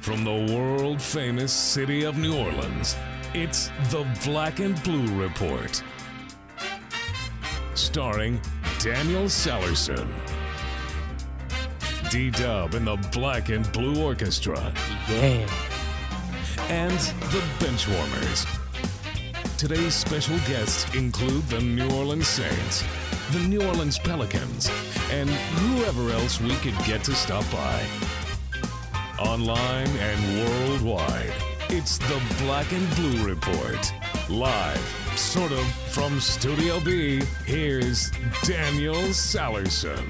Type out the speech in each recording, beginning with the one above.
From the world famous city of New Orleans, it's the Black and Blue Report. Starring Daniel Sallerson. D Dub and the Black and Blue Orchestra. Yeah. And the Benchwarmers. Today's special guests include the New Orleans Saints, the New Orleans Pelicans, and whoever else we could get to stop by. Online and worldwide, it's the Black and Blue Report. Live, sort of, from Studio B, here's Daniel Sallerson.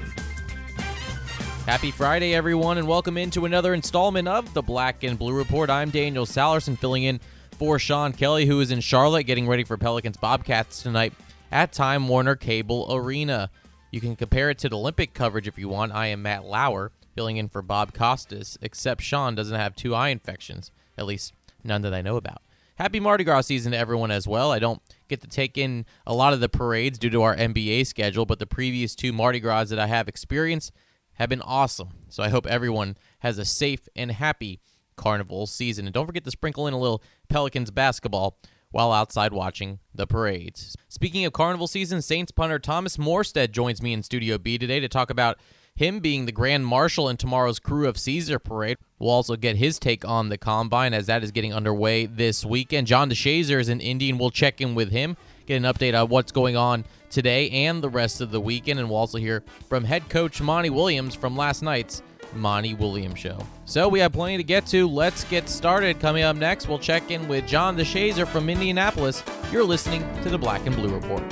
Happy Friday, everyone, and welcome into another installment of the Black and Blue Report. I'm Daniel Sallerson, filling in for Sean Kelly, who is in Charlotte getting ready for Pelicans Bobcats tonight at Time Warner Cable Arena. You can compare it to the Olympic coverage if you want. I am Matt Lauer, filling in for Bob Costas, except Sean doesn't have two eye infections, at least none that I know about. Happy Mardi Gras season to everyone as well. I don't get to take in a lot of the parades due to our NBA schedule, but the previous two Mardi Gras that I have experienced have been awesome. So I hope everyone has a safe and happy carnival season. And don't forget to sprinkle in a little Pelicans basketball while outside watching the parades. Speaking of carnival season, Saints punter Thomas Morstead joins me in Studio B today to talk about him being the grand marshal in tomorrow's Krewe of Caesar parade. We'll also get his take on the combine as that is getting underway this weekend. John DeShazier is an Indian. we'll check in with him, get an update on what's going on today and the rest of the weekend. And we'll also hear from head coach Monty Williams from last night's Monty Williams show. So we have plenty to get to. Let's get started. Coming up next, we'll check in with John DeShazier from Indianapolis. You're listening to the Black and Blue Report.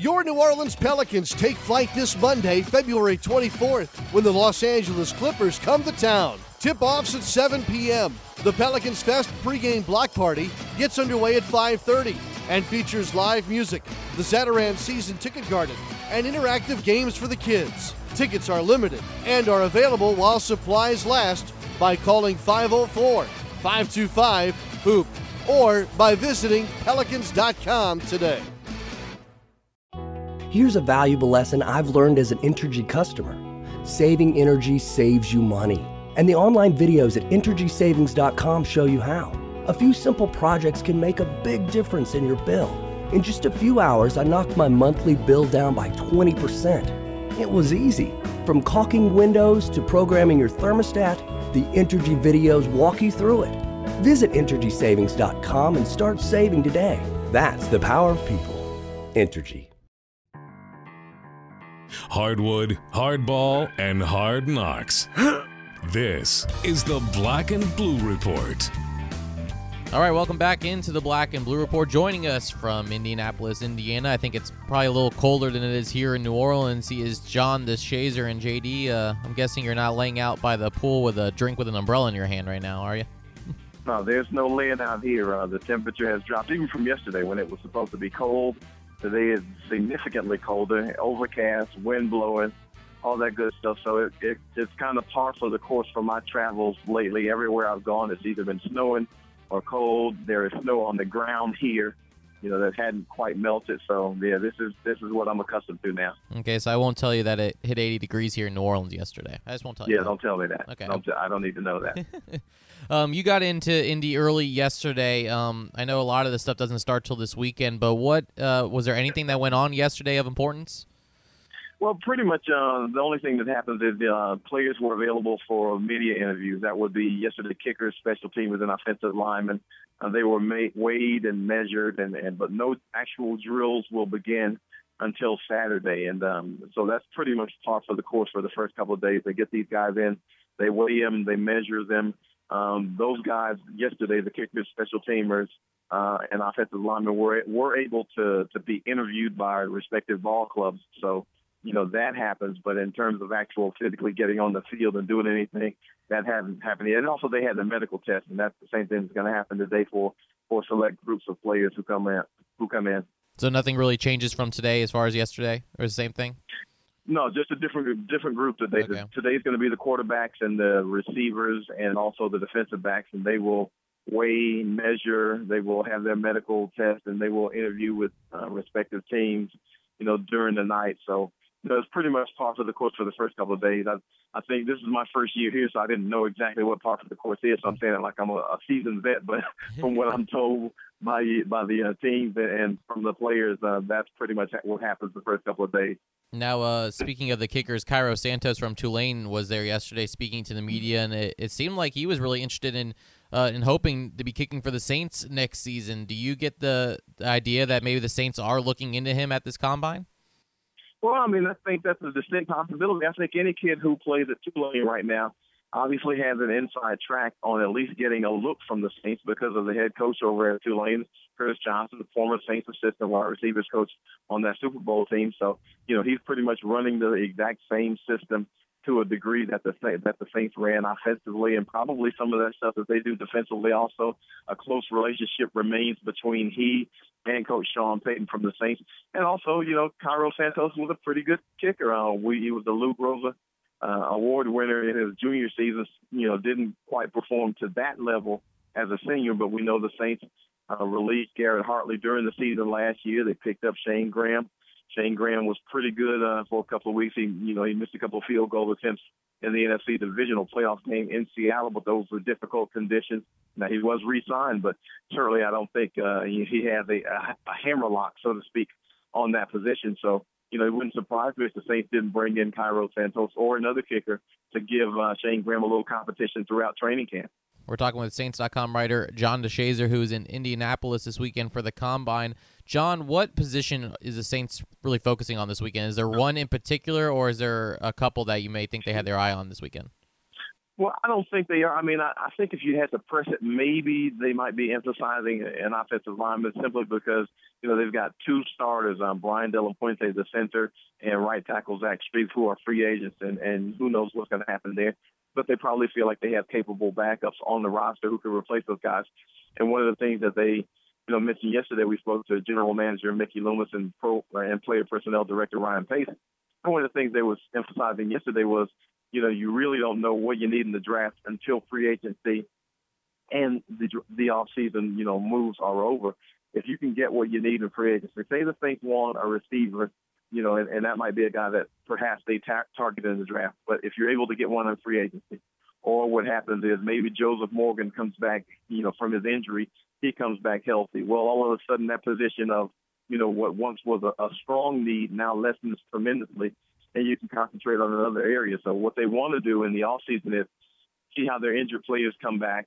Your New Orleans Pelicans take flight this Monday, February 24th, when the Los Angeles Clippers come to town. Tip offs at 7 p.m. The Pelicans Fest pregame block party gets underway at 5:30 and features live music, the Zatarain Season Ticket Garden, and interactive games for the kids. Tickets are limited and are available while supplies last by calling 504 525 HOOP or by visiting pelicans.com today. Here's a valuable lesson I've learned as an Entergy customer saving energy saves you money. And the online videos at EnergySavings.com show you how. A few simple projects can make a big difference in your bill. In just a few hours, I knocked my monthly bill down by 20%. It was easy. From caulking windows to programming your thermostat, the Entergy videos walk you through it. Visit EnergySavings.com and start saving today. That's the power of people. Entergy. Hardwood, hardball, and hard knocks. This is the Black and Blue Report. All right, welcome back into the Black and Blue Report. Joining us from Indianapolis, Indiana. I think it's probably a little colder than it is here in New Orleans. He is John DeShazier and JD. Uh, I'm guessing you're not laying out by the pool with a drink with an umbrella in your hand right now, are you? No, there's no laying out here. Uh, the temperature has dropped even from yesterday when it was supposed to be cold. Today is significantly colder, overcast, wind blowing, all that good stuff. So it, it it's kind of par for the course for my travels lately. Everywhere I've gone, it's either been snowing or cold. There is snow on the ground here, you know, that hadn't quite melted. So yeah, this is this is what I'm accustomed to now. Okay, so I won't tell you that it hit 80 degrees here in New Orleans yesterday. I just won't tell you. Yeah, that. don't tell me that. Okay. Don't t- I don't need to know that. Um, you got into Indy early yesterday. Um, I know a lot of the stuff doesn't start till this weekend, but what uh, was there anything that went on yesterday of importance? Well, pretty much uh, the only thing that happened is the uh, players were available for media interviews. That would be yesterday kickers, special teamers, and offensive linemen. Uh, they were made, weighed and measured, and, and but no actual drills will begin until Saturday. And um, so that's pretty much par for the course for the first couple of days. They get these guys in, they weigh them, they measure them. Um, those guys yesterday, the kickers, special teamers, uh, and offensive linemen were were able to to be interviewed by respective ball clubs. So you know that happens, but in terms of actual physically getting on the field and doing anything, that hasn't happened yet. And also they had the medical test, and that's the same thing that's going to happen today for for select groups of players who come in who come in. So nothing really changes from today as far as yesterday, or the same thing? No, just a different different group today. Okay. Today's going to be the quarterbacks and the receivers, and also the defensive backs, and they will weigh, measure. They will have their medical test, and they will interview with uh, respective teams, you know, during the night. So know, it's pretty much part of the course for the first couple of days. I I think this is my first year here, so I didn't know exactly what part of the course is. So I'm saying it like I'm a, a seasoned vet, but from what I'm told by by the uh, teams and from the players, uh, that's pretty much what happens the first couple of days. Now, uh, speaking of the kickers, Cairo Santos from Tulane was there yesterday speaking to the media, and it, it seemed like he was really interested in uh, in hoping to be kicking for the Saints next season. Do you get the idea that maybe the Saints are looking into him at this combine? Well, I mean, I think that's a distinct possibility. I think any kid who plays at Tulane right now obviously has an inside track on at least getting a look from the Saints because of the head coach over at Tulane, Curtis Johnson, the former Saints assistant wide receivers coach on that Super Bowl team. So, you know, he's pretty much running the exact same system to a degree that the that the Saints ran offensively, and probably some of that stuff that they do defensively. Also, a close relationship remains between he and Coach Sean Payton from the Saints, and also, you know, Cairo Santos was a pretty good kicker. Uh, we, he was the Lou Groza uh, award winner in his junior season. You know, didn't quite perform to that level as a senior, but we know the Saints uh, released Garrett Hartley during the season last year. They picked up Shayne Graham. Shayne Graham was pretty good uh, for a couple of weeks. He, you know, he missed a couple of field goal attempts in the NFC divisional playoff game in Seattle, but those were difficult conditions. Now he was re-signed, but certainly I don't think uh, he, he has a, a, a hammer lock, so to speak, on that position. So you know, it wouldn't surprise me if the Saints didn't bring in Cairo Santos or another kicker to give uh, Shayne Graham a little competition throughout training camp. We're talking with Saints.com writer John DeShazier, who's in Indianapolis this weekend for the Combine. John, what position is the Saints really focusing on this weekend? Is there one in particular, or is there a couple that you may think they had their eye on this weekend? Well, I don't think they are. I mean, I, I think if you had to press it, maybe they might be emphasizing an offensive lineman simply because you know they've got two starters, um, Brian De La Puente, the center, and right tackle Zach Strief, who are free agents, and and who knows what's going to happen there. But they probably feel like they have capable backups on the roster who can replace those guys. And one of the things that they you know, mentioned yesterday, we spoke to General Manager Mickey Loomis and Pro uh, and Player Personnel Director Ryan Pace. One of the things they was emphasizing yesterday was you know, you really don't know what you need in the draft until free agency and the the off season, you know, moves are over. If you can get what you need in free agency, say the Saints want a receiver, you know, and, and that might be a guy that perhaps they ta- targeted in the draft. But if you're able to get one in free agency, or what happens is maybe Joseph Morgan comes back, you know, from his injury, he comes back healthy. Well, all of a sudden that position of, you know, what once was a, a strong need now lessens tremendously and you can concentrate on another area. So what they want to do in the off season is see how their injured players come back,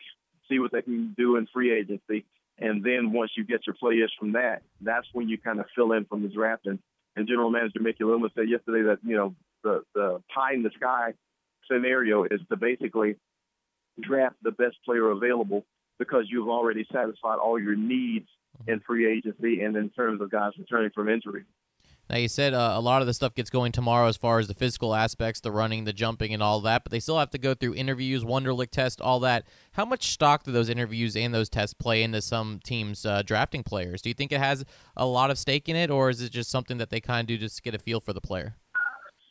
see what they can do in free agency, and then once you get your players from that, that's when you kind of fill in from the draft. And, and General Manager Mickey Loomis said yesterday that you know the the pie in the sky scenario is to basically draft the best player available because you've already satisfied all your needs in free agency and in terms of guys returning from injury. Now you said uh, a lot of the stuff gets going tomorrow as far as the physical aspects, the running, the jumping, and all that, but they still have to go through interviews, Wonderlic test, all that. How much stock do those interviews and those tests play into some teams uh, drafting players? Do you think it has a lot of stake in it, or is it just something that they kind of do just to get a feel for the player?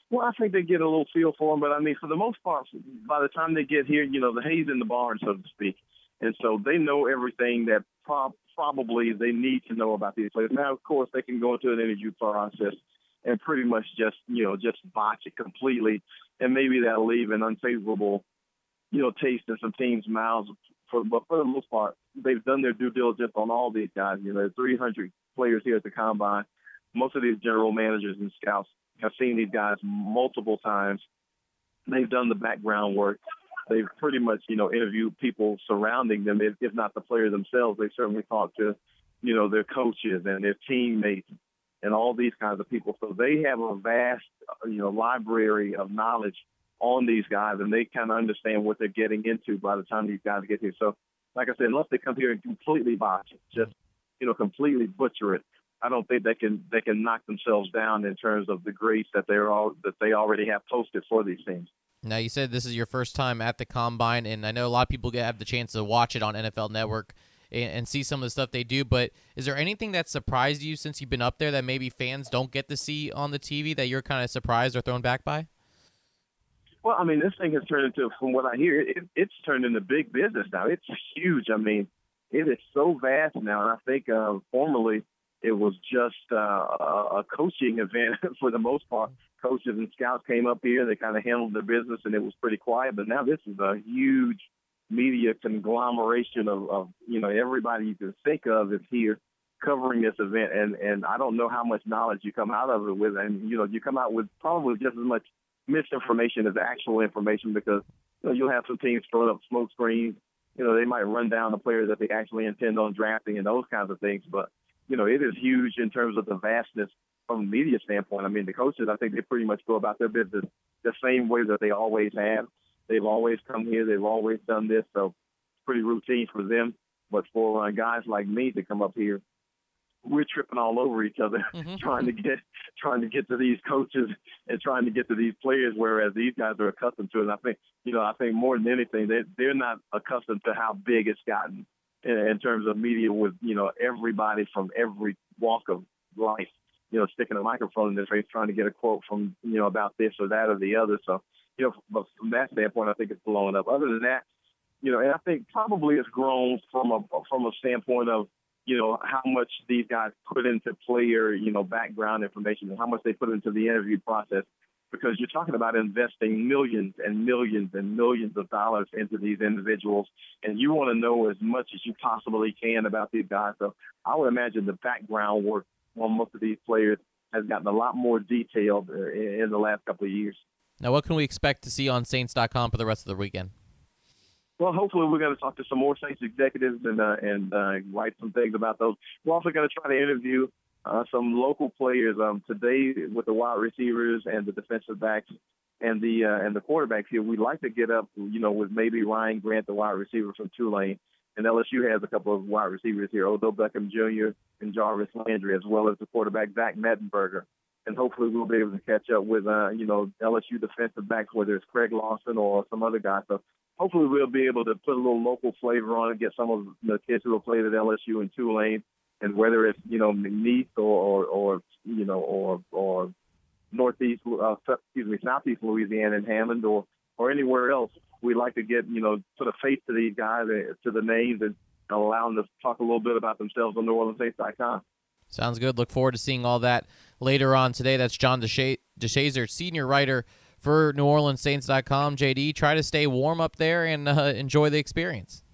Well, I think they get a little feel for them, but I mean, for the most part, by the time they get here, you know, the hay's in the barn, so to speak, and so they know everything that prob- probably they need to know about these players. Now, of course, they can go into an interview process and pretty much just, you know, just botch it completely. And maybe that'll leave an unfavorable, you know, taste in some teams' mouths. For, but for the most part, they've done their due diligence on all these guys. You know, 300 players here at the combine. Most of these general managers and scouts have seen these guys multiple times. They've done the background work they've pretty much, you know, interviewed people surrounding them, if, if not the players themselves. They certainly talked to, you know, their coaches and their teammates and all these kinds of people. So they have a vast, you know, library of knowledge on these guys, and they kind of understand what they're getting into by the time these guys get here. So, like I said, unless they come here and completely botch it, just you know, completely butcher it, I don't think they can they can knock themselves down in terms of the grades that they're all that they already have posted for these teams. Now you said this is your first time at the combine, and I know a lot of people get have the chance to watch it on NFL Network and, and, see some of the stuff they do. But is there anything that surprised you since you've been up there that maybe fans don't get to see on the TV that you're kind of surprised or thrown back by? Well, I mean, this thing has turned into, from what I hear, it, it's turned into big business now. It's huge. I mean, it is so vast now, and I think uh, formerly it was just uh, a coaching event for the most part coaches and scouts came up here. They kind of handled their business, and it was pretty quiet. But now this is a huge media conglomeration of, of you know everybody you can think of is here covering this event, and and I don't know how much knowledge you come out of it with, and you know you come out with probably just as much misinformation as actual information because you know you'll have some teams throwing up smoke screens. You know they might run down the players that they actually intend on drafting and those kinds of things, but you know it is huge in terms of the vastness from a media standpoint. I mean the coaches I think they pretty much go about their business the same way that they always have. They've always come here. They've always done this, so it's pretty routine for them. But for uh, guys like me to come up here we're tripping all over each other mm-hmm. trying to get trying to get to these coaches and trying to get to these players whereas these guys are accustomed to it and I think you know I think more than anything they they're not accustomed to how big it's gotten in, in terms of media with you know everybody from every walk of life you know sticking a microphone in their face trying to get a quote from you know about this or that or the other so you know but from that standpoint I think it's blowing up other than that you know and I think probably it's grown from a from a standpoint of you know, how much these guys put into player, you know, background information and how much they put into the interview process. Because you're talking about investing millions and millions and millions of dollars into these individuals, and you want to know as much as you possibly can about these guys. So I would imagine the background work on most of these players has gotten a lot more detailed in the last couple of years. Now, what can we expect to see on Saints.com for the rest of the weekend? Well, hopefully we're going to talk to some more Saints executives and uh, and uh, write some things about those. We're also going to try to interview uh, some local players um, today with the wide receivers and the defensive backs and the uh, and the quarterbacks here. We'd like to get up, you know, with maybe Ryan Grant, the wide receiver from Tulane, and LSU has a couple of wide receivers here, Odell Beckham Jr. and Jarvis Landry, as well as the quarterback Zach Mettenberger. And hopefully we'll be able to catch up with, uh, you know, LSU defensive backs, whether it's Craig Loston or some other guy. So hopefully we'll be able to put a little local flavor on it, get some of the kids who have played at LSU and Tulane, and whether it's you know McNeese or or, or you know or or northeast, uh, excuse me, southeast Louisiana and Hammond or or anywhere else, we'd like to get you know sort of face to these guys, uh, to the names, and allow them to talk a little bit about themselves on NewOrleansSaints.com. Sounds good. Look forward to seeing all that later on today. That's John DeShazier, senior writer for NewOrleansSaints.com. JD, try to stay warm up there and uh, enjoy the experience.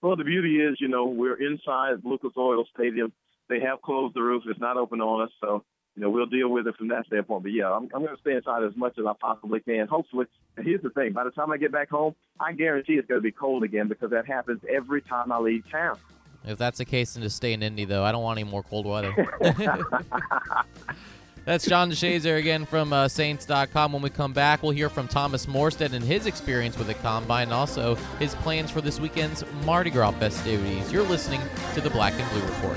Well, the beauty is, you know, we're inside Lucas Oil Stadium. They have closed the roof; it's not open on us, so you know we'll deal with it from that standpoint. But yeah, I'm, I'm going to stay inside as much as I possibly can. Hopefully, here's the thing: by the time I get back home, I guarantee it's going to be cold again because that happens every time I leave town. If that's the case, then just stay in Indy, though. I don't want any more cold weather. That's John DeShazier again from uh, Saints.com. When we come back, we'll hear from Thomas Morstead and his experience with the Combine and also his plans for this weekend's Mardi Gras festivities. You're listening to the Black and Blue Report.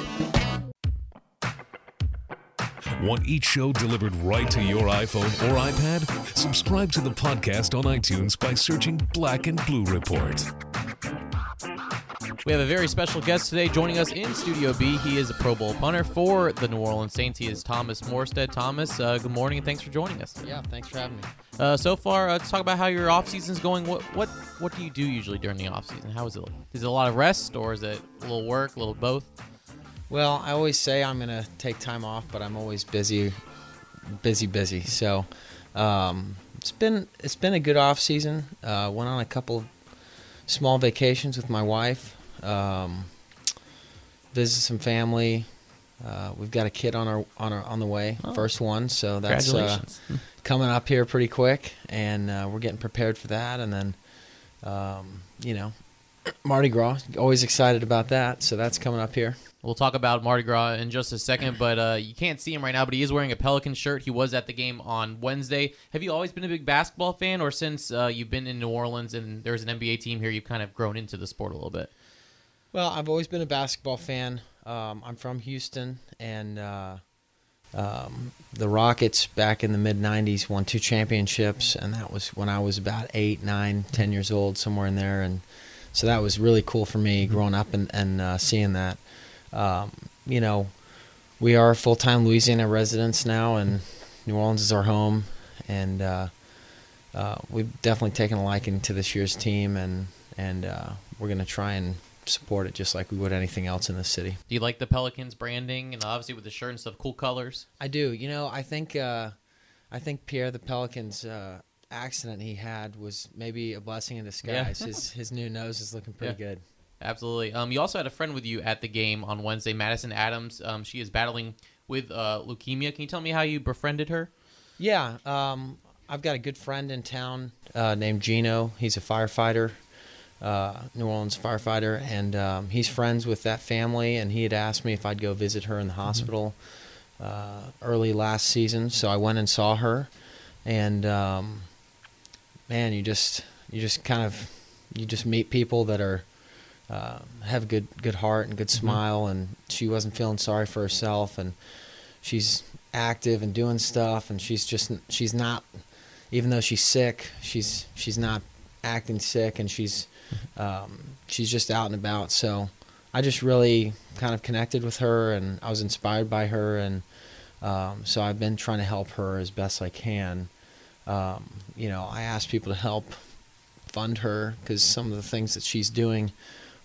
Want each show delivered right to your iPhone or iPad? Subscribe to the podcast on iTunes by searching Black and Blue Report. We have a very special guest today joining us in Studio B. He is a Pro Bowl punter for the New Orleans Saints. He is Thomas Morstead. Thomas, uh, good morning and thanks for joining us. Yeah, thanks for having me. Uh, so far, uh, let's talk about how your off season is going. What what what do you do usually during the off season? How is it? Is it a lot of rest or is it a little work, a little both? Well, I always say I'm gonna take time off, but I'm always busy, busy, busy. So um, it's been it's been a good off season. Uh, went on a couple small vacations with my wife um, visit some family, uh, we've got a kid on our on our on the way, Oh. first one. So that's uh, coming up here pretty quick, and uh, we're getting prepared for that. And then, um, you know, Mardi Gras, always excited about that. So that's coming up here. We'll talk about Mardi Gras in just a second, but uh, you can't see him right now, but he is wearing a Pelican shirt. He was at the game on Wednesday. Have you always been a big basketball fan, or since uh, you've been in New Orleans and there's an NBA team here, you've kind of grown into the sport a little bit? Well, I've always been a basketball fan. Um, I'm from Houston, and uh, um, the Rockets back in the mid '90s won two championships, and that was when I was about eight, nine, ten years old, somewhere in there. And so that was really cool for me growing up and, and uh, seeing that. Um, you know, we are full time Louisiana residents now, and New Orleans is our home, and uh, uh, we've definitely taken a liking to this year's team, and and uh, we're gonna try and support it just like we would anything else in the city. Do you like the Pelicans branding and obviously with the shirt and stuff, cool colors? I do. You know, I think uh, I think Pierre the Pelican's uh, accident he had was maybe a blessing in disguise. his his new nose is looking pretty Yeah. good. Absolutely. Um, you also had a friend with you at the game on Wednesday, Madison Adams. Um, she is battling with uh, leukemia. Can you tell me how you befriended her? Yeah, um, I've got a good friend in town uh, named Gino. He's a firefighter, uh, New Orleans firefighter, and um, he's friends with that family. And he had asked me if I'd go visit her in the hospital uh, early last season, so I went and saw her. And um, man, you just you just kind of you just meet people that are uh, have a good good heart and good smile, and she wasn't feeling sorry for herself, and she's active and doing stuff, and she's just she's not even though she's sick, she's she's not acting sick, and she's um, she's just out and about. So I just really kind of connected with her, and I was inspired by her, and um, so I've been trying to help her as best I can. Um, you know, I asked people to help fund her because some of the things that she's doing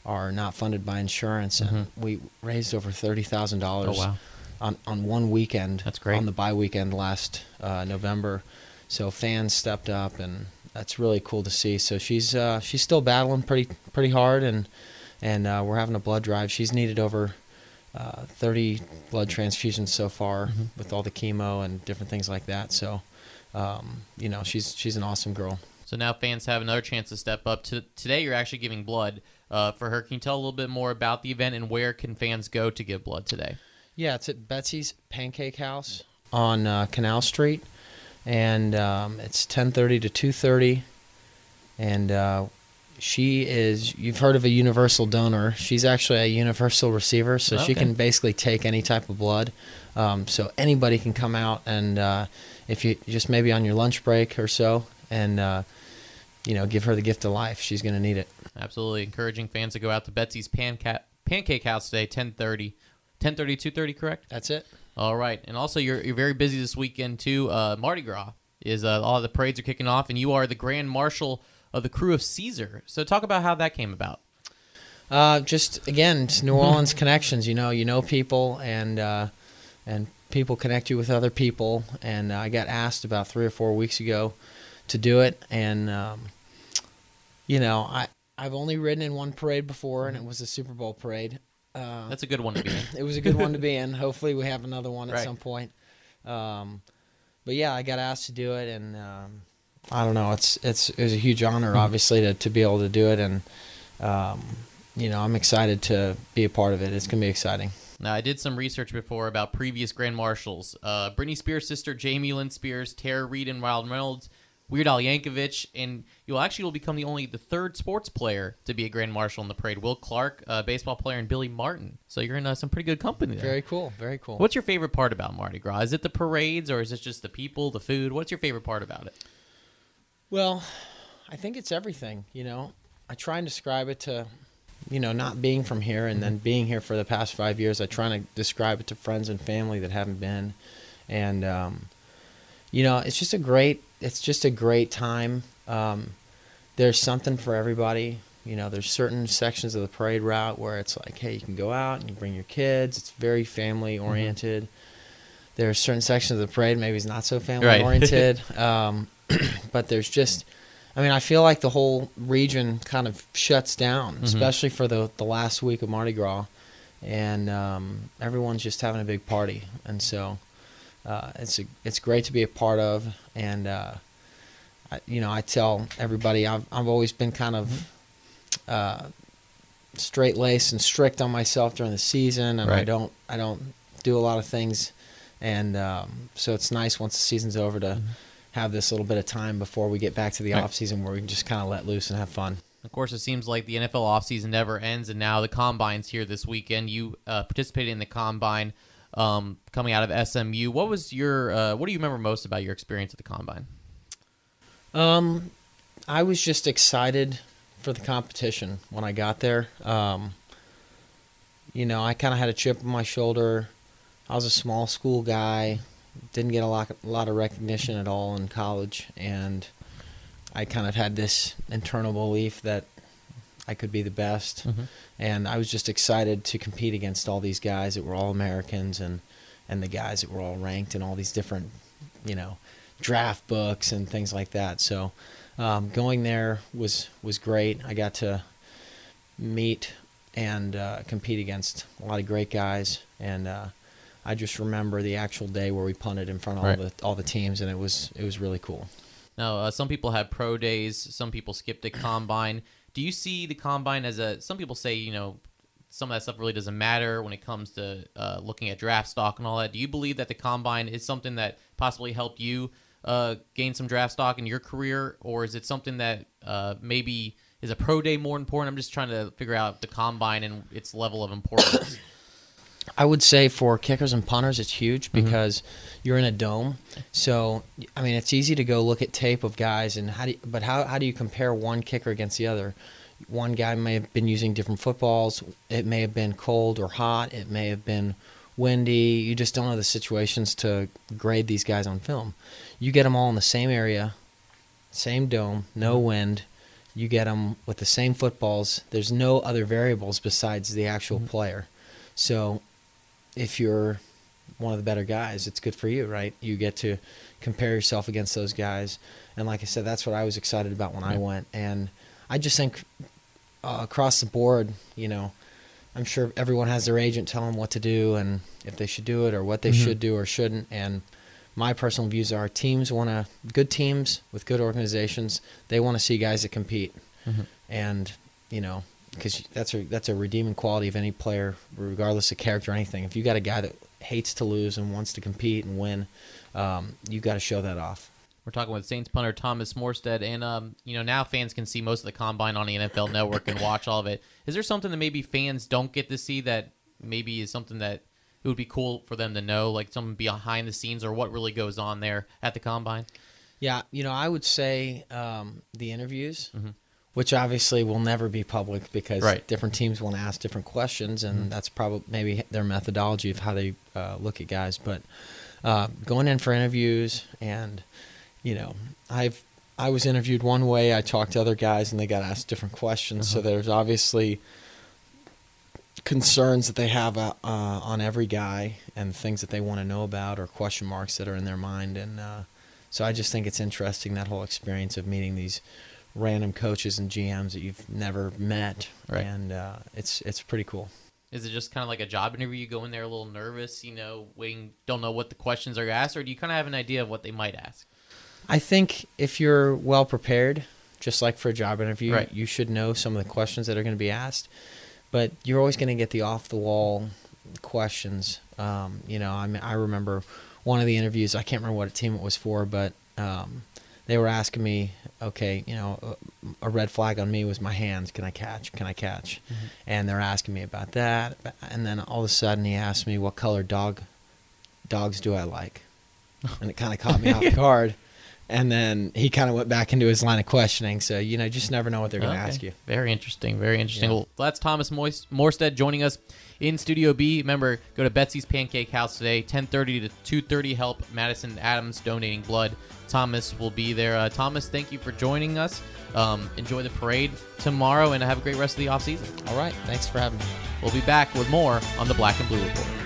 are not funded by insurance, and we raised over thirty thousand dollars Oh, wow. on on one weekend. That's great. On the bye weekend last uh, November, so fans stepped up, and that's really cool to see. So she's uh, she's still battling pretty pretty hard, and and uh, we're having a blood drive. She's needed over uh, 30 blood transfusions so far Mm-hmm. with all the chemo and different things like that. So, um, you know, she's she's an awesome girl. So now fans have another chance to step up. To, today, you're actually giving blood uh, for her. Can you tell a little bit more about the event and where can fans go to give blood today? Yeah, it's at Betsy's Pancake House on uh, Canal Street, and um, it's 10:30 to 2:30. And uh, she is you've heard of a universal donor. She's actually a universal receiver, so she can basically take any type of blood. Um, so anybody can come out and uh, if you just maybe on your lunch break or so, and uh, you know give her the gift of life. She's going to need it. Absolutely encouraging fans to go out to Betsy's Panca- Pancake House today, 1030. 1030, 230, correct? That's it. All right. And also, you're, you're very busy this weekend, too. Uh, Mardi Gras is uh, all the parades are kicking off, and you are the Grand Marshal of the Krewe of Caesar. So, talk about how that came about. Uh, just again, New Orleans connections. You know, you know people, and uh, and people connect you with other people. And I got asked about three or four weeks ago to do it, and um, you know, I I've only ridden in one parade before, and it was a Super Bowl parade. Uh, That's a good one to be in. it was a good one to be in. Hopefully, we have another one at Right. some point. Um, but yeah, I got asked to do it, and um, I don't know. It's it's it was a huge honor, Hmm. obviously, to to be able to do it, and um, you know, I'm excited to be a part of it. It's gonna be exciting. Now, I did some research before about previous Grand Marshals. Uh, Britney Spears' sister, Jamie Lynn Spears, Tara Reid, and Wild Reynolds, Weird Al Yankovic, and you'll actually will become the only the third sports player to be a Grand Marshal in the parade. Will Clark, uh, baseball player, and Billy Martin. So you're in uh, some pretty good company there. Very cool. Very cool. What's your favorite part about Mardi Gras? Is it the parades, or is it just the people, the food? What's your favorite part about it? Well, I think it's everything. You know, I try and describe it to, you know, not being from here and then being here for the past five years. I try to describe it to friends and family that haven't been, and um, you know, it's just a great. It's just a great time. Um, there's something for everybody. You know, there's certain sections of the parade route where it's like, hey, you can go out and you bring your kids. It's very family oriented. There's certain sections of the parade maybe it's not so family Right. oriented. um, but there's just I mean, I feel like the whole region kind of shuts down, Mhm. especially for the the last week of Mardi Gras, and um, everyone's just having a big party, and so uh, it's a, it's great to be a part of, and uh, I, you know I tell everybody I've I've always been kind of uh, straight laced and strict on myself during the season, and I don't I don't do a lot of things, and um, so it's nice once the season's over to have this little bit of time before we get back to the Right. off season where we can just kind of let loose and have fun. Of course, it seems like the NFL offseason never ends, and now the combine's here this weekend. You uh, participated in the combine um, coming out of SMU. What was your uh, What do you remember most about your experience at the combine? Um, I was just excited for the competition when I got there. Um, you know, I kind of had a chip on my shoulder. I was a small school guy, didn't get a lot, a lot of recognition at all in college, and I kind of had this internal belief that I could be the best. And I was just excited to compete against all these guys that were all Americans and and the guys that were all ranked in all these different, you know, draft books and things like that. So um, going there was was great. I got to meet and uh, compete against a lot of great guys, and uh, I just remember the actual day where we punted in front of Right. all the all the teams, and it was it was really cool. Now, uh, some people have pro days. Some people skipped the combine. Do you see the combine as a? Some people say you know some of that stuff really doesn't matter when it comes to uh, looking at draft stock and all that. Do you believe that the combine is something that possibly helped you uh, gain some draft stock in your career, or is it something that uh, maybe is a pro day more important? I'm just trying to figure out the combine and its level of importance. I would say for kickers and punters, it's huge mm-hmm. because you're in a dome. So, I mean, it's easy to go look at tape of guys and how do you, but how how do you compare one kicker against the other? One guy may have been using different footballs. It may have been cold or hot. It may have been windy. You just don't know the situations to grade these guys on film. You get them all in the same area, same dome, no mm-hmm. wind. You get them with the same footballs. There's no other variables besides the actual mm-hmm. player. So if you're one of the better guys, it's good for you, right? You get to compare yourself against those guys. And like I said, that's what I was excited about when I went. And I just think uh, across the board, you know, I'm sure everyone has their agent tell them what to do and if they should do it or what they Mhm. should do or shouldn't. And my personal views are teams want to, good teams with good organizations, they want to see guys that compete. Mhm. And, you know, because that's a that's a redeeming quality of any player, regardless of character or anything. If you got a guy that hates to lose and wants to compete and win, um, you got to show that off. We're talking with Saints punter Thomas Morstead, and um, you know now fans can see most of the combine on the NFL Network and watch all of it. Is there something that maybe fans don't get to see that maybe is something that it would be cool for them to know, like something behind the scenes or what really goes on there at the combine? Yeah, you know, I would say um, the interviews, Mhm. Which obviously will never be public because Right. different teams want to ask different questions, and Mhm. that's probably maybe their methodology of how they uh, look at guys. But uh, going in for interviews, and you know, I've I was interviewed one way. I talked to other guys, and they got asked different questions. So Uh-huh. there's obviously concerns that they have uh, uh, on every guy and things that they want to know about or question marks that are in their mind and uh, so I just think it's interesting that whole experience of meeting these random coaches and GMs that you've never met Right. and uh, it's it's pretty cool. Is it just kind of like a job interview? You go in there a little nervous, you know, waiting, don't know what the questions are asked, or do you kind of have an idea of what they might ask? I think if you're well prepared, just like for a job interview, Right. you should know some of the questions that are going to be asked. But you're always going to get the off the wall questions. Um, you know, I mean, I remember one of the interviews. I can't remember what a team it was for, but um, they were asking me, okay, you know, a, red flag on me was my hands. Can I catch? Can I catch? Mm-hmm. And they're asking me about that. And then all of a sudden, he asked me, what color dog dogs do I like? And it kind of caught me off guard. And then he kind of went back into his line of questioning. So, you know, just never know what they're going to Okay. ask you. Very interesting. Very interesting. Yeah. Well, that's Thomas Moist, Morstead joining us in Studio B. Remember, go to Betsy's Pancake House today, 10:30 to 2:30. Help Madison Adams donating blood. Thomas will be there. Uh, Thomas, thank you for joining us. Um, enjoy the parade tomorrow, and have a great rest of the off season. All right. Thanks for having me. We'll be back with more on the Black and Blue Report.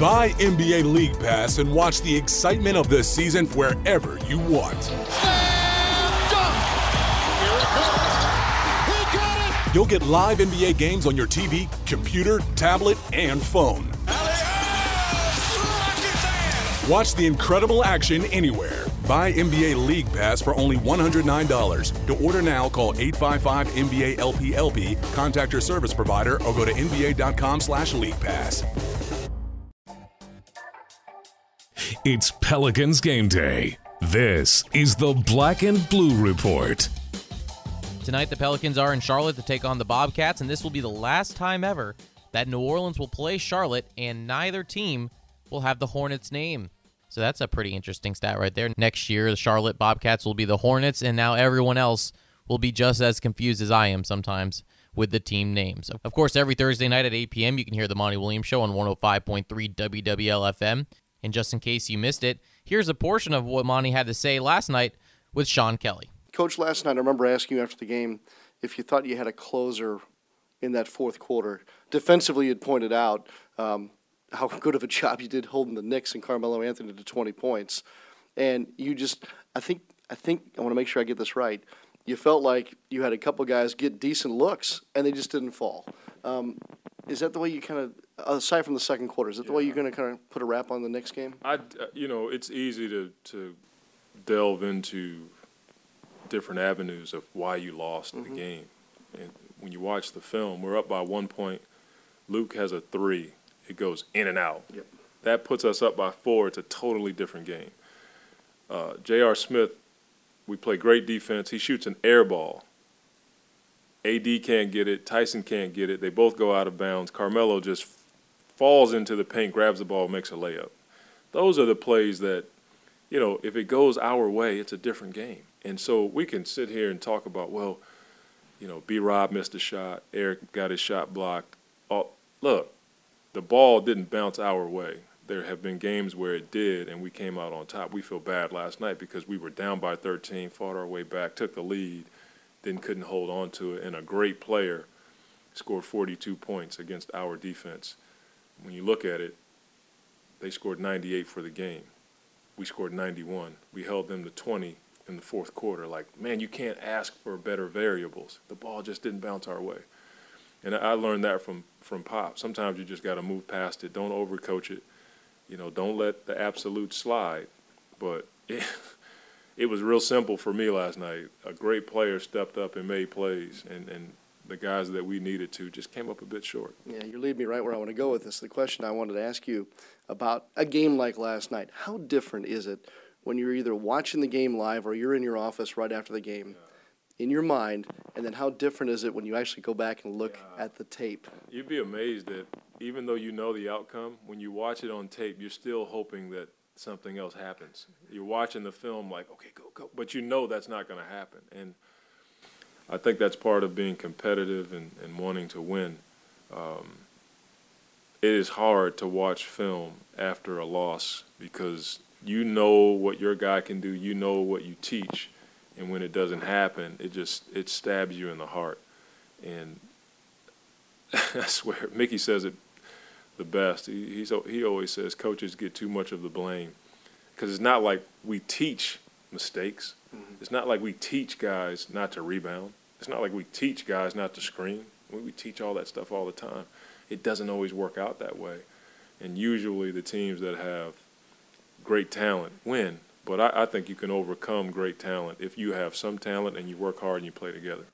Buy NBA League Pass and watch the excitement of the season wherever you want. You'll get live NBA games on your TV, computer, tablet, and phone. Watch the incredible action anywhere. Buy NBA League Pass for only $109. To order now, call 855 NBA LPLP, contact your service provider, or go to NBA.com slash League Pass. It's Pelicans game day. This is the Black and Blue Report. Tonight, the Pelicans are in Charlotte to take on the Bobcats, and this will be the last time ever that New Orleans will play Charlotte, and neither team will have the Hornets name. So that's a pretty interesting stat right there. Next year, the Charlotte Bobcats will be the Hornets, and now everyone else will be just as confused as I am sometimes with the team names. Of course, every Thursday night at 8 p.m., you can hear the Monty Williams Show on 105.3 WWL FM. And just in case you missed it, here's a portion of what Monty had to say last night with Sean Kelly. Coach, last night I remember asking you after the game if you thought you had a closer in that fourth quarter. Defensively, you'd pointed out um, how good of a job you did holding the Knicks and Carmelo Anthony to 20 points, and you just I think I think I want to make sure I get this right. You felt like you had a couple guys get decent looks and they just didn't fall. Um, is that the way you kind of, aside from the second quarter, is that the way you're going to kind of put a wrap on the next game? I, you know, it's easy to to delve into different avenues of why you lost Mm-hmm. the game. And when you watch the film, we're up by one point. Luke has a three. It goes in and out. Yep. That puts us up by four. It's a totally different game. Uh, J.R. Smith, we play great defense. He shoots an air ball. AD can't get it. Tyson can't get it. They both go out of bounds. Carmelo just falls into the paint, grabs the ball, makes a layup. Those are the plays that, you know, if it goes our way, it's a different game. And so we can sit here and talk about, well, you know, B. Rob missed a shot, Eric got his shot blocked. Oh, look, the ball didn't bounce our way. There have been games where it did, and we came out on top. We feel bad last night because we were down by 13, fought our way back, took the lead, then couldn't hold on to it. And a great player scored 42 points against our defense. When you look at it, they scored 98 for the game. We scored 91. We held them to 20 in the fourth quarter. Like, man, you can't ask for better variables. The ball just didn't bounce our way. And I learned that from, from Pop. Sometimes you just got to move past it. Don't overcoach it. You know, don't let the absolute slide. But it, it was real simple for me last night. A great player stepped up and made plays, and, and the guys that we needed to just came up a bit short. Yeah, you're leading me right where I want to go with this. The question I wanted to ask you about a game like last night, how different is it when you're either watching the game live or you're in your office right after the game in your mind, and then how different is it when you actually go back and look at the tape? You'd be amazed that even though you know the outcome, when you watch it on tape, you're still hoping that something else happens. You're watching the film like, okay, go, go, but you know that's not going to happen. And I think that's part of being competitive and, and wanting to win. Um, it is hard to watch film after a loss because you know what your guy can do, you know what you teach, and when it doesn't happen, it just it stabs you in the heart. And I swear, Mickey says it the best. He he's, he always says coaches get too much of the blame because it's not like we teach mistakes. It's not like we teach guys not to rebound. It's not like we teach guys not to screen. We, we teach all that stuff all the time. It doesn't always work out that way. And usually the teams that have great talent win. But I, I think you can overcome great talent if you have some talent and you work hard and you play together.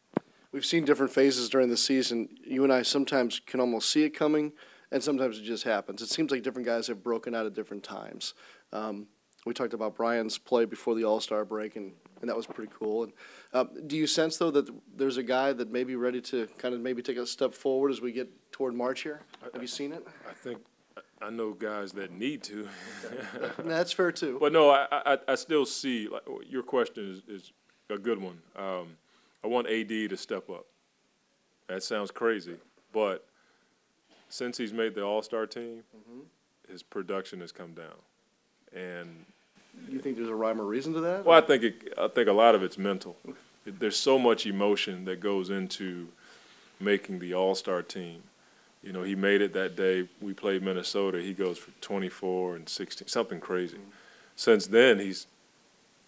We've seen different phases during the season. You and I sometimes can almost see it coming, and sometimes it just happens. It seems like different guys have broken out at different times. Um, we talked about Brian's play before the All Star break, and, and that was pretty cool. And uh, do you sense though that there's a guy that may be ready to kind of maybe take a step forward as we get toward March here? Have you seen it? I think I know guys that need to. That's fair too. But no, I, I, I still see like your question is, is a good one. Um, I want AD to step up. That sounds crazy, but since he's made the All Star team, his production has come down, and You think there's a rhyme or reason to that? well, I think it, I think a lot of it's mental. There's so much emotion that goes into making the All Star team. You know, he made it that day. We played Minnesota. He goes for 24 and 16, something crazy. Mm-hmm. Since then, he's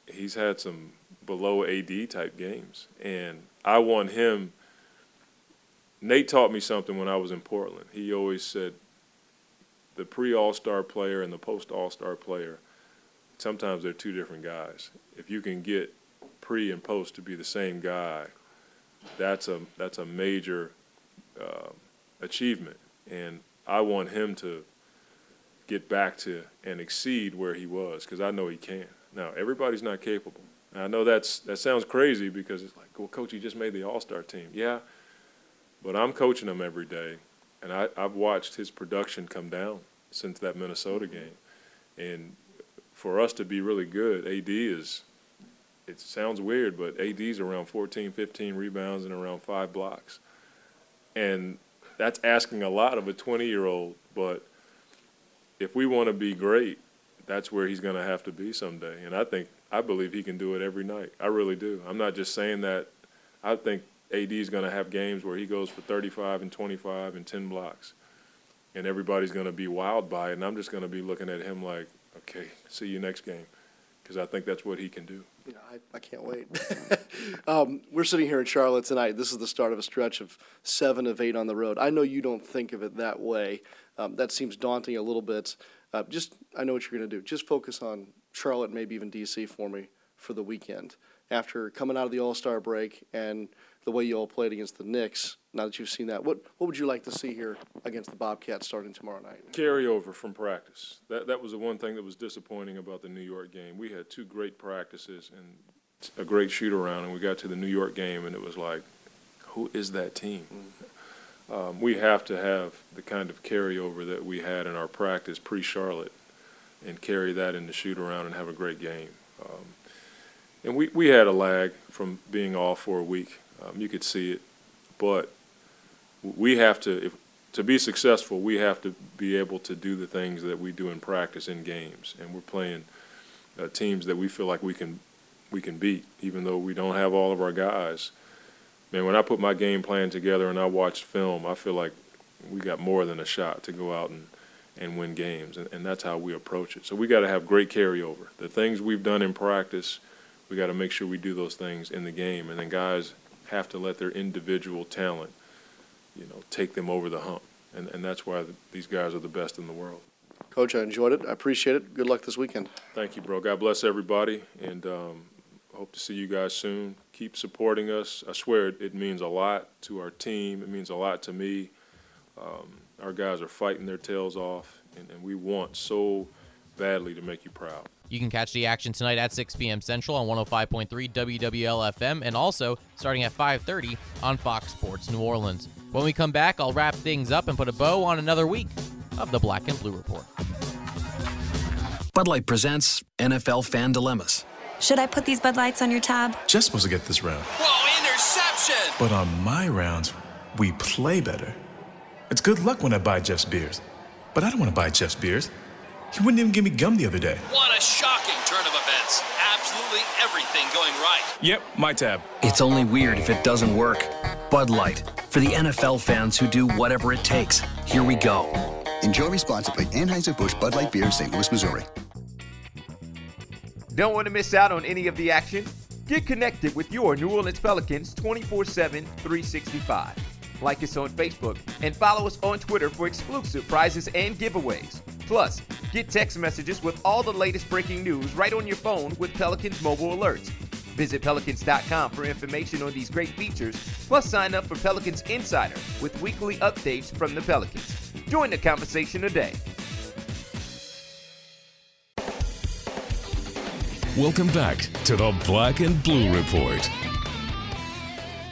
he's had some below AD type games, and I want him. Nate taught me something when I was in Portland. He always said, the pre All Star player and the post All Star player sometimes they're two different guys. If you can get pre and post to be the same guy, that's a that's a major uh, achievement, and I want him to get back to and exceed where he was because I know he can. Now everybody's not capable. And I know that's that sounds crazy because it's like, well, coach, you just made the All Star team. Yeah, but I'm coaching him every day, and I, I've watched his production come down since that Minnesota game, and for us to be really good, AD is, it sounds weird, but AD's around 14, 15 rebounds and around five blocks. And that's asking a lot of a 20 year old, but if we want to be great, that's where he's going to have to be someday. And I think, I believe he can do it every night. I really do. I'm not just saying that. I think AD is going to have games where he goes for 35 and 25 and 10 blocks. And everybody's going to be wild by it. And I'm just going to be looking at him like, okay, see you next game. Because I think that's what he can do. Yeah, I, I can't wait. um, we're sitting here in Charlotte tonight. This is the start of a stretch of seven of eight on the road. I know you don't think of it that way. Um, that seems daunting a little bit. Uh, just, I know what you're going to do. Just focus on Charlotte, maybe even DC for me for the weekend. After coming out of the All Star break and the way you all played against the Knicks, now that you've seen that, what, what would you like to see here against the Bobcats starting tomorrow night? Carryover from practice. That that was the one thing that was disappointing about the New York game. We had two great practices and a great shoot around, and we got to the New York game, and it was like, who is that team? Um, we have to have the kind of carryover that we had in our practice pre-Charlotte, and carry that in the shoot around and have a great game. Um, and we, we had a lag from being off for a week. Um, you could see it, but we have to if to be successful, we have to be able to do the things that we do in practice in games, and we're playing uh, teams that we feel like we can we can beat, even though we don't have all of our guys. Man, when I put my game plan together and I watch film, I feel like we got more than a shot to go out and, and win games, and, and that's how we approach it. So we got to have great carryover. The things we've done in practice, we got to make sure we do those things in the game, and then guys have to let their individual talent you know, take them over the hump. And, and that's why the, these guys are the best in the world. Coach, I enjoyed it. I appreciate it. Good luck this weekend. Thank you, bro. God bless everybody, and um, hope to see you guys soon. Keep supporting us. I swear it, it means a lot to our team. It means a lot to me. Um, our guys are fighting their tails off, and, and we want so badly to make you proud. You can catch the action tonight at 6 p.m. Central on 105.3 WWL FM and also starting at 5:30 on Fox Sports New Orleans. When we come back, I'll wrap things up and put a bow on another week of the Black and Blue Report. Bud Light presents NFL Fan Dilemmas. Should I put these Bud Lights on your tab? Just supposed to get this round. Whoa, interception! But on my rounds, we play better. It's good luck when I buy Jeff's beers. But I don't want to buy Jeff's beers. He wouldn't even give me gum the other day. What a shocking turn of events. Absolutely everything going right. Yep, my tab. It's only weird if it doesn't work. Bud Light, for the NFL fans who do whatever it takes. Here we go. Enjoy responsibly. Anheuser-Busch Bud Light Beer, in St. Louis, Missouri. Don't want to miss out on any of the action? Get connected with your New Orleans Pelicans 24 7, 365. Like us on Facebook and follow us on Twitter for exclusive prizes and giveaways. Plus, get text messages with all the latest breaking news right on your phone with Pelicans mobile alerts. Visit pelicans.com for information on these great features, plus sign up for Pelicans Insider with weekly updates from the Pelicans. Join the conversation today. Welcome back to the Black and Blue Report.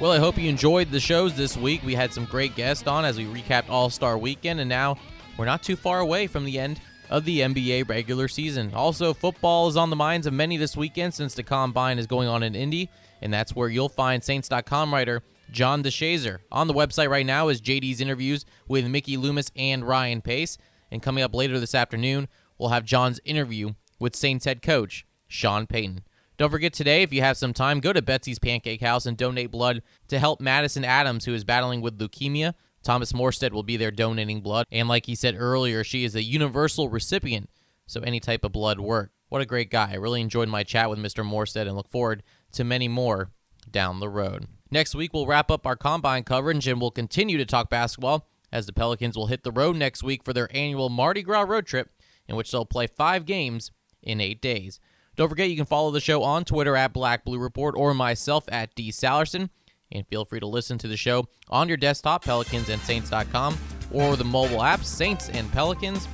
Well, I hope you enjoyed the shows this week. We had some great guests on as we recapped All Star Weekend, and now we're not too far away from the end of the NBA regular season. Also, football is on the minds of many this weekend since the combine is going on in Indy, and that's where you'll find Saints.com writer John DeShazier. On the website right now is JD's interviews with Mickey Loomis and Ryan Pace. And coming up later this afternoon, we'll have John's interview with Saints head coach Sean Payton. Don't forget today, if you have some time, go to Betsy's Pancake House and donate blood to help Madison Adams, who is battling with leukemia. Thomas Morstead will be there donating blood. And like he said earlier, she is a universal recipient, so any type of blood work. What a great guy. I really enjoyed my chat with Mr. Morstead and look forward to many more down the road. Next week, we'll wrap up our combine coverage and we'll continue to talk basketball as the Pelicans will hit the road next week for their annual Mardi Gras road trip, in which they'll play five games in eight days. Don't forget you can follow the show on Twitter at Black Blue Report or myself at D Salerson. And feel free to listen to the show on your desktop, pelicansandsaints.com, or the mobile apps, Saints and Pelicans.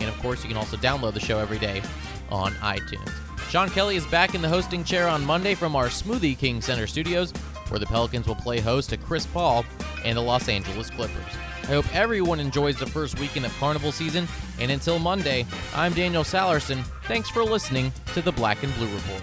And of course, you can also download the show every day on iTunes. Sean Kelly is back in the hosting chair on Monday from our Smoothie King Center studios, where the Pelicans will play host to Chris Paul and the Los Angeles Clippers. I hope everyone enjoys the first weekend of carnival season. And until Monday, I'm Daniel Salerson. Thanks for listening to the Black and Blue Report.